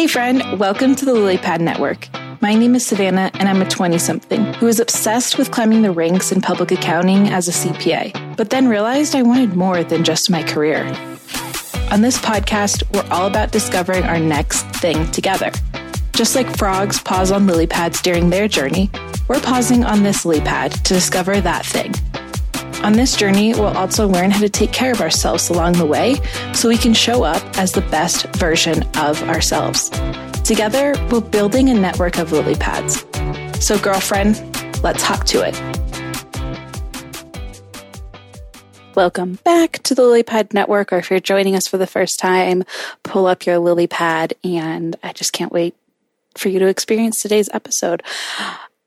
Hey, friend, welcome to the Lilypad Network. My name is Savannah, and I'm a 20 something who is obsessed with climbing the ranks in public accounting as a CPA, but then realized I wanted more than just my career. On this podcast, we're all about discovering our next thing together. Just like frogs pause on lily pads during their journey, we're pausing on this lily pad to discover that thing. On this journey, we'll also learn how to take care of ourselves along the way so we can show up as the best version of ourselves. Together, we're building a network of lily pads. So, girlfriend, let's hop to it. Welcome back to the Lilypad Network, or if you're joining us for the first time, pull up your lily pad, and I just can't wait for you to experience today's episode.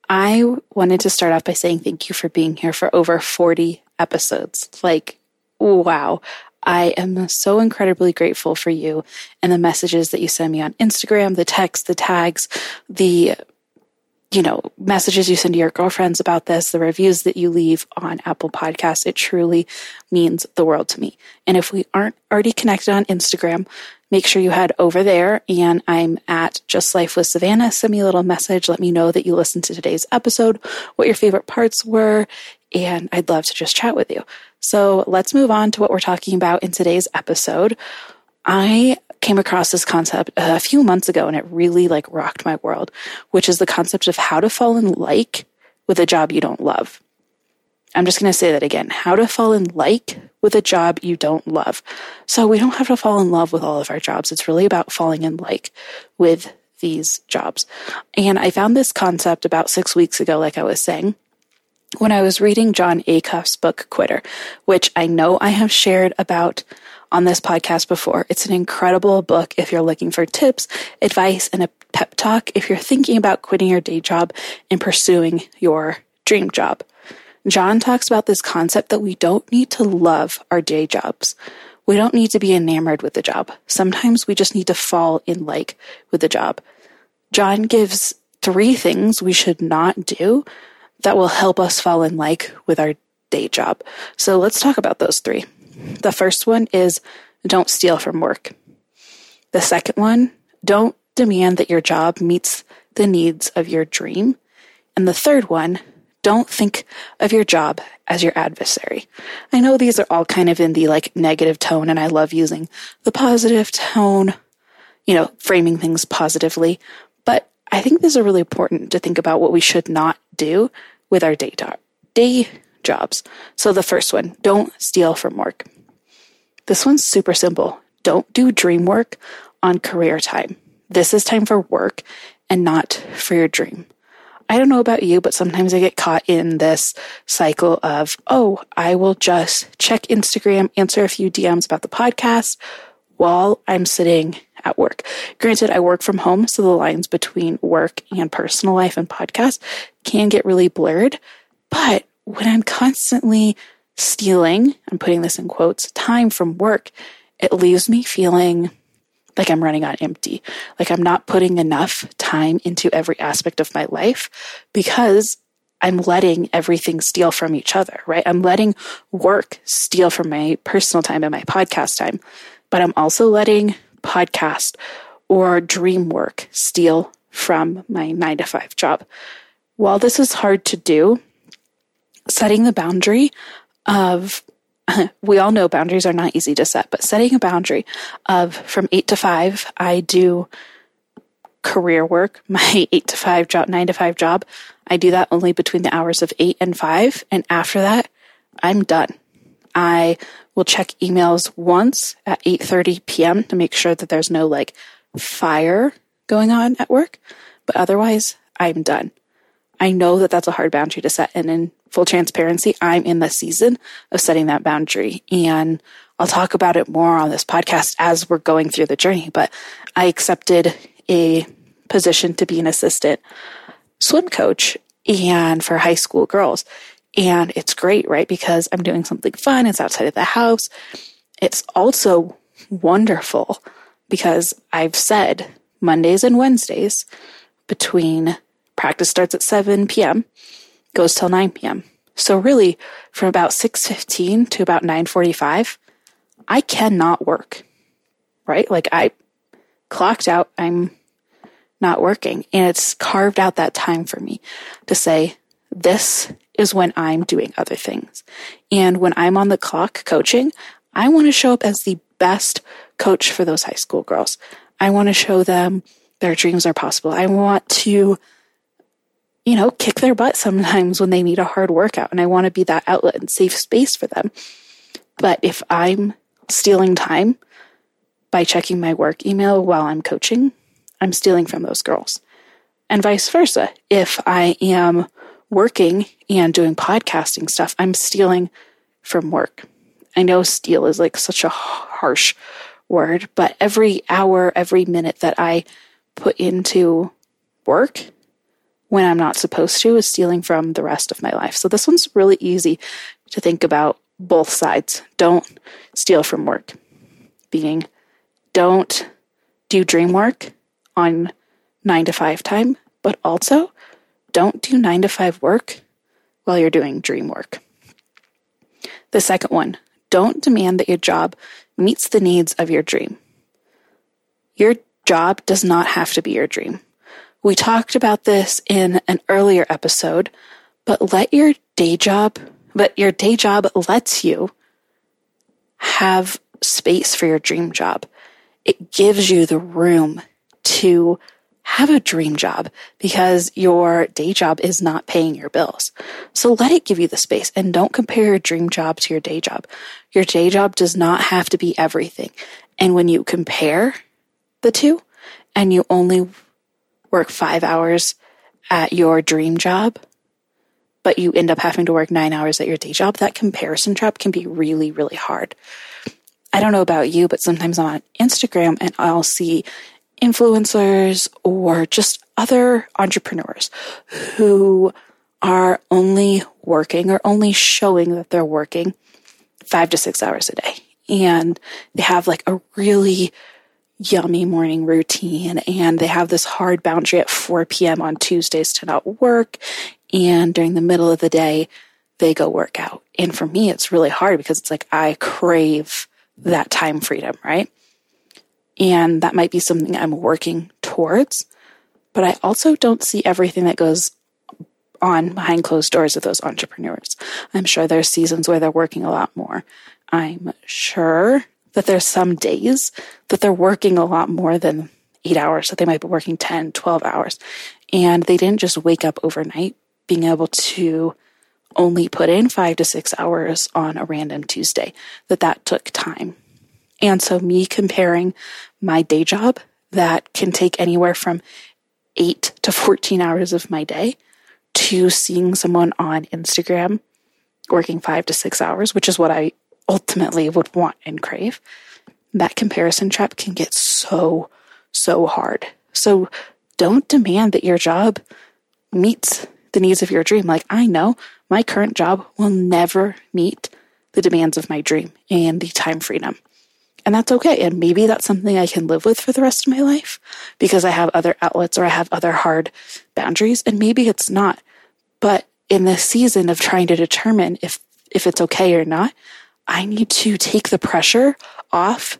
I wanted to start off by saying thank you for being here for over 40 episodes. Like, wow. I am so incredibly grateful for you and the messages that you send me on Instagram, the texts, the tags, the you know, messages you send to your girlfriends about this, the reviews that you leave on Apple Podcasts. It truly means the world to me. And if we aren't already connected on Instagram, make sure you head over there and I'm at Just Life with Savannah. Send me a little message. Let me know that you listened to today's episode, what your favorite parts were, and I'd love to just chat with you. So let's move on to what we're talking about in today's episode. I came across this concept uh, a few months ago and it really like rocked my world, which is the concept of how to fall in like with a job you don't love. I'm just going to say that again. How to fall in like with a job you don't love. So we don't have to fall in love with all of our jobs. It's really about falling in like with these jobs. And I found this concept about six weeks ago, like I was saying when I was reading Jon Acuff's book, Quitter, which I know I have shared about on this podcast before. It's an incredible book if you're looking for tips, advice, and a pep talk if you're thinking about quitting your day job and pursuing your dream job. Jon talks about this concept that we don't need to love our day jobs. We don't need to be enamored with the job. Sometimes we just need to fall in like with the job. Jon gives three things we should not do that will help us fall in like with our day job. So let's talk about those three. The first one is don't steal from work. The second one, don't demand that your job meets the needs of your dream. And the third one, don't think of your job as your adversary. I know these are all kind of in the like negative tone and I love using the positive tone, you know, framing things positively. But I think these are really important to think about what we should not do with our day, day jobs. So the first one, don't steal from work. This one's super simple. Don't do dream work on career time. This is time for work and not for your dream. I don't know about you, but sometimes I get caught in this cycle of, oh, I will just check Instagram, answer a few DMs about the podcast while I'm sitting at work. Granted, I work from home, so the lines between work and personal life and podcast can get really blurred. But when I'm constantly stealing, I'm putting this in quotes, time from work, it leaves me feeling like I'm running on empty, like I'm not putting enough time into every aspect of my life because I'm letting everything steal from each other, right? I'm letting work steal from my personal time and my podcast time, but I'm also letting podcast or dream work steal from my nine to five job. While this is hard to do, setting the boundary of we all know boundaries are not easy to set, but setting a boundary of from eight to five, I do career work, my eight to five job, nine to five job. I do that only between the hours of eight and five. And after that, I'm done. I will check emails once at 8:30 p.m. to make sure that there's no like fire going on at work, but otherwise I'm done. I know that that's a hard boundary to set and in full transparency, I'm in the season of setting that boundary and I'll talk about it more on this podcast as we're going through the journey, but I accepted a position to be an assistant swim coach and for high school girls. And it's great, right? Because I'm doing something fun. It's outside of the house. It's also wonderful because I've said Mondays and Wednesdays between practice starts at 7 p.m., goes till 9 p.m. So really from about 6:15 to about 9:45, I cannot work. Right? Like I clocked out, I'm not working. And it's carved out that time for me to say, this is when I'm doing other things. And when I'm on the clock coaching, I want to show up as the best coach for those high school girls. I want to show them their dreams are possible. I want to, you know, kick their butt sometimes when they need a hard workout. And I want to be that outlet and safe space for them. But if I'm stealing time by checking my work email while I'm coaching, I'm stealing from those girls. And vice versa. If I am working and doing podcasting stuff, I'm stealing from work. I know steal is like such a harsh word, but every hour, every minute that I put into work when I'm not supposed to is stealing from the rest of my life. So this one's really easy to think about both sides. Don't steal from work. Being don't do dream work on nine to five time, but also don't do nine to five work while you're doing dream work. The second one, don't demand that your job meets the needs of your dream. Your job does not have to be your dream. We talked about this in an earlier episode, but let your day job, but your day job lets you have space for your dream job. It gives you the room to have a dream job because your day job is not paying your bills. So let it give you the space and don't compare your dream job to your day job. Your day job does not have to be everything. And when you compare the two and you only work five hours at your dream job, but you end up having to work nine hours at your day job, that comparison trap can be really, really hard. I don't know about you, but sometimes I'm on Instagram and I'll see influencers or just other entrepreneurs who are only working or only showing that they're working five to six hours a day. And they have like a really yummy morning routine and they have this hard boundary at 4 p.m. on Tuesdays to not work. And during the middle of the day, they go work out. And for me, it's really hard because it's like I crave that time freedom, right? And that might be something I'm working towards. But I also don't see everything that goes on behind closed doors of those entrepreneurs. I'm sure there's seasons where they're working a lot more. I'm sure that there's some days that they're working a lot more than eight hours, that they might be working 10, 12 hours. And they didn't just wake up overnight being able to only put in five to six hours on a random Tuesday, that that took time. And so me comparing my day job that can take anywhere from eight to 14 hours of my day to seeing someone on Instagram working five to six hours, which is what I ultimately would want and crave, that comparison trap can get so, so hard. So don't demand that your job meets the needs of your dream. Like I know my current job will never meet the demands of my dream and the time freedom. And that's okay. And maybe that's something I can live with for the rest of my life because I have other outlets or I have other hard boundaries. And maybe it's not. But in this season of trying to determine if, if it's okay or not, I need to take the pressure off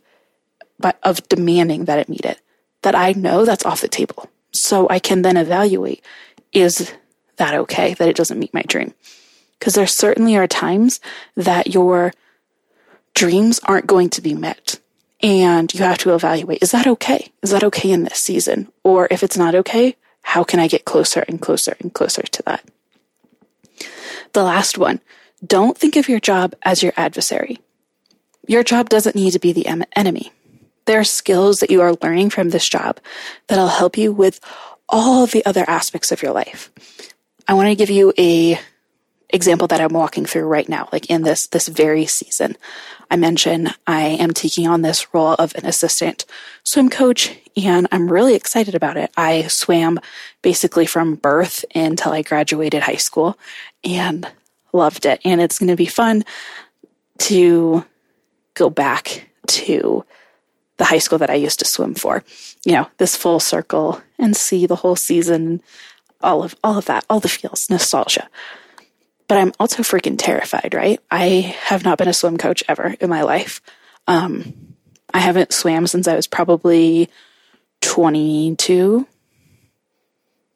by, of demanding that it meet it, that I know that's off the table. So I can then evaluate is that okay that it doesn't meet my dream? Because there certainly are times that your dreams aren't going to be met. And you have to evaluate, is that okay? Is that okay in this season? Or if it's not okay, how can I get closer and closer and closer to that? The last one, don't think of your job as your adversary. Your job doesn't need to be the enemy. There are skills that you are learning from this job that'll help you with all the other aspects of your life. I want to give you a example that I'm walking through right now, like in this this very season. I mentioned I am taking on this role of an assistant swim coach and I'm really excited about it. I swam basically from birth until I graduated high school and loved it. And it's going to be fun to go back to the high school that I used to swim for. You know, this full circle and see the whole season, all of all of that, all the feels, nostalgia. But I'm also freaking terrified, right? I have not been a swim coach ever in my life. Um, I haven't swam since I was probably 22,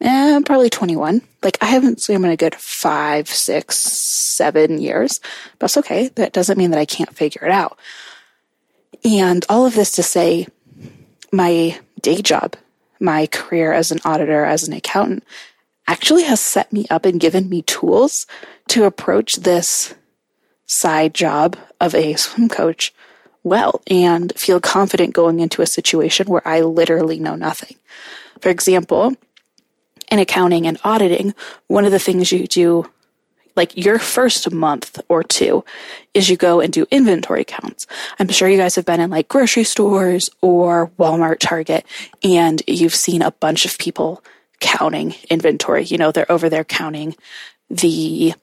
eh, probably 21. Like I haven't swam in a good five, six, seven years. But that's okay. That doesn't mean that I can't figure it out. And all of this to say, my day job, my career as an auditor, as an accountant, actually has set me up and given me tools to approach this side job of a swim coach well and feel confident going into a situation where I literally know nothing. For example, in accounting and auditing, one of the things you do like your first month or two is you go and do inventory counts. I'm sure you guys have been in like grocery stores or Walmart, Target, and you've seen a bunch of people counting inventory. You know, they're over there counting the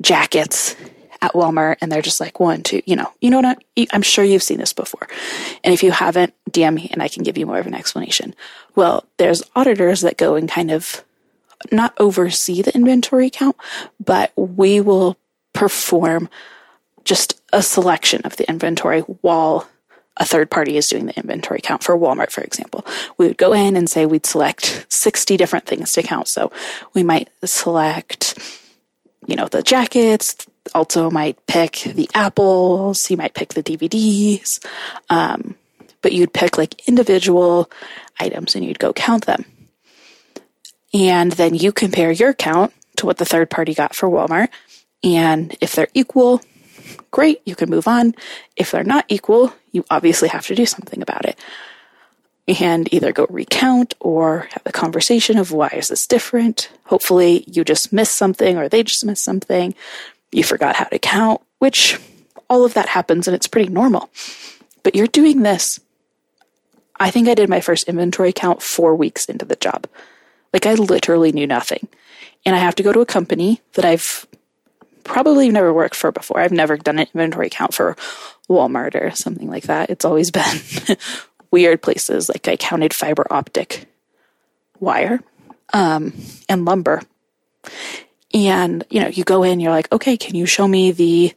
jackets at Walmart and they're just like one, two, you know, you know what I, I'm sure you've seen this before. And if you haven't, DM me and I can give you more of an explanation. Well, there's auditors that go and kind of not oversee the inventory count, but we will perform just a selection of the inventory while a third party is doing the inventory count for Walmart, for example. We would go in and say we'd select 60 different things to count. So we might select, you know, the jackets, also might pick the apples, you might pick the DVDs, um, but you'd pick like individual items and you'd go count them. And then you compare your count to what the third party got for Walmart. And if they're equal, great, you can move on. If they're not equal, you obviously have to do something about it. And either go recount or have a conversation of why is this different? Hopefully you just missed something or they just missed something. You forgot how to count, which all of that happens and it's pretty normal. But you're doing this. I think I did my first inventory count four weeks into the job. Like I literally knew nothing. And I have to go to a company that I've probably never worked for before. I've never done an inventory count for Walmart or something like that. It's always been weird places. Like I counted fiber optic wire um, and lumber. And you know, you go in, you're like, okay, can you show me the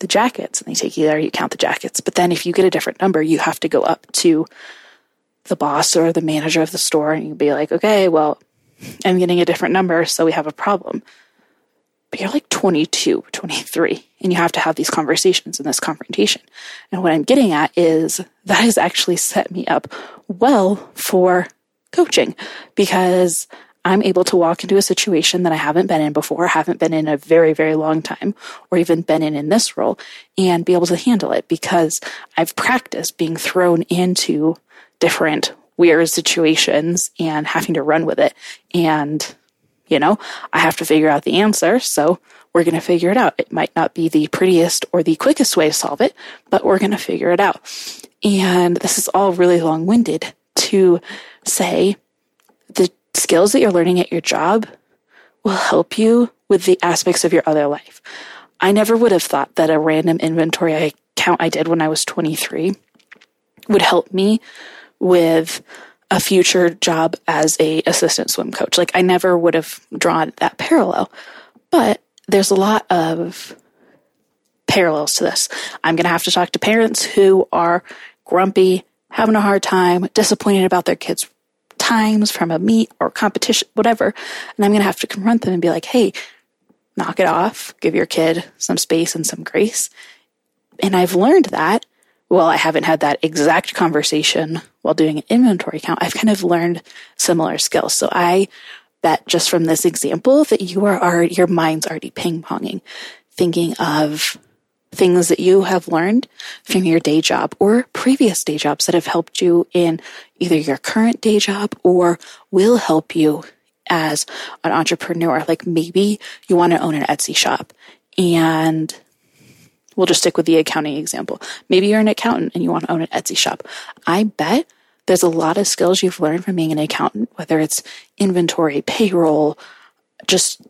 the jackets? And they take you there, you count the jackets. But then if you get a different number, you have to go up to the boss or the manager of the store and you'd be like, okay, well, I'm getting a different number, so we have a problem. But you're like 22, 23, and you have to have these conversations and this confrontation. And what I'm getting at is that has actually set me up well for coaching because I'm able to walk into a situation that I haven't been in before, haven't been in a very, very long time, or even been in in this role, and be able to handle it because I've practiced being thrown into different weird situations and having to run with it. And, you know, I have to figure out the answer. So we're going to figure it out. It might not be the prettiest or the quickest way to solve it, but we're going to figure it out. And this is all really long winded to say the skills that you're learning at your job will help you with the aspects of your other life. I never would have thought that a random inventory count I did when I was 23 would help me with a future job as a assistant swim coach. Like I never would have drawn that parallel. But there's a lot of parallels to this. I'm going to have to talk to parents who are grumpy, having a hard time, disappointed about their kids' times from a meet or competition, whatever. And I'm going to have to confront them and be like, hey, knock it off, give your kid some space and some grace. And I've learned that well, I haven't had that exact conversation while doing an inventory count. I've kind of learned similar skills. So I bet just from this example that you are already, your mind's already ping ponging, thinking of things that you have learned from your day job or previous day jobs that have helped you in either your current day job or will help you as an entrepreneur. Like maybe you want to own an Etsy shop and We'll just stick with the accounting example. Maybe you're an accountant and you want to own an Etsy shop. I bet there's a lot of skills you've learned from being an accountant, whether it's inventory, payroll, just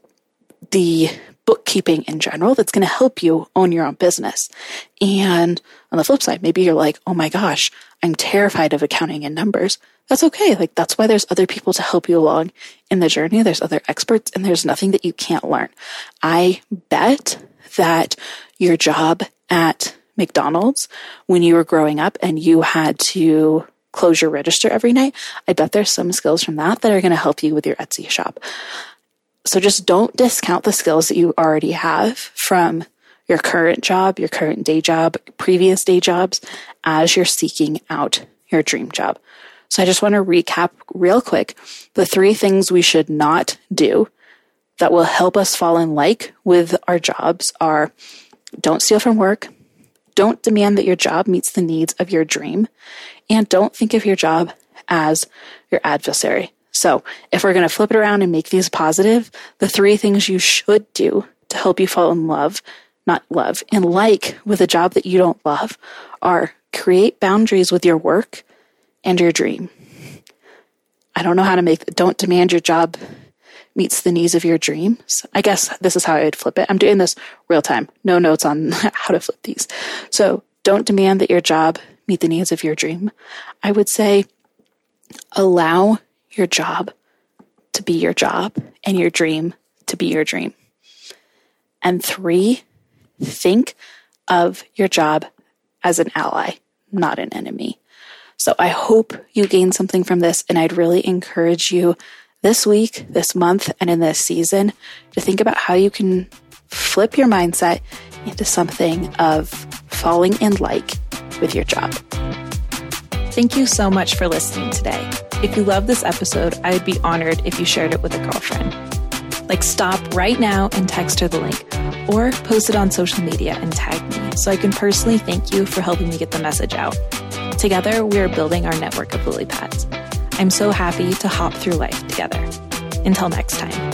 the bookkeeping in general that's going to help you own your own business. And on the flip side, maybe you're like, oh my gosh, I'm terrified of accounting and numbers. That's okay. Like, that's why there's other people to help you along in the journey. There's other experts, and there's nothing that you can't learn. I bet that your job at McDonald's when you were growing up and you had to close your register every night. I bet there's some skills from that that are going to help you with your Etsy shop. So just don't discount the skills that you already have from your current job, your current day job, previous day jobs as you're seeking out your dream job. So I just want to recap real quick the three things we should not do that will help us fall in like with our jobs are don't steal from work, don't demand that your job meets the needs of your dream, and don't think of your job as your adversary. So if we're going to flip it around and make these positive, the three things you should do to help you fall in love, not love, and like with a job that you don't love are create boundaries with your work and your dream. I don't know how to make, don't demand your job meets the needs of your dreams. I guess this is how I would flip it. I'm doing this real time. No notes on how to flip these. So don't demand that your job meet the needs of your dream. I would say allow your job to be your job and your dream to be your dream. And three, think of your job as an ally, not an enemy. So I hope you gain something from this, and I'd really encourage you this week, this month, and in this season to think about how you can flip your mindset into something of falling in like with your job. Thank you so much for listening today. If you love this episode, I would be honored if you shared it with a girlfriend. Like, stop right now and text her the link, or post it on social media and tag me so I can personally thank you for helping me get the message out. Together, we are building our network of lily pads. I'm so happy to hop through life together. Until next time.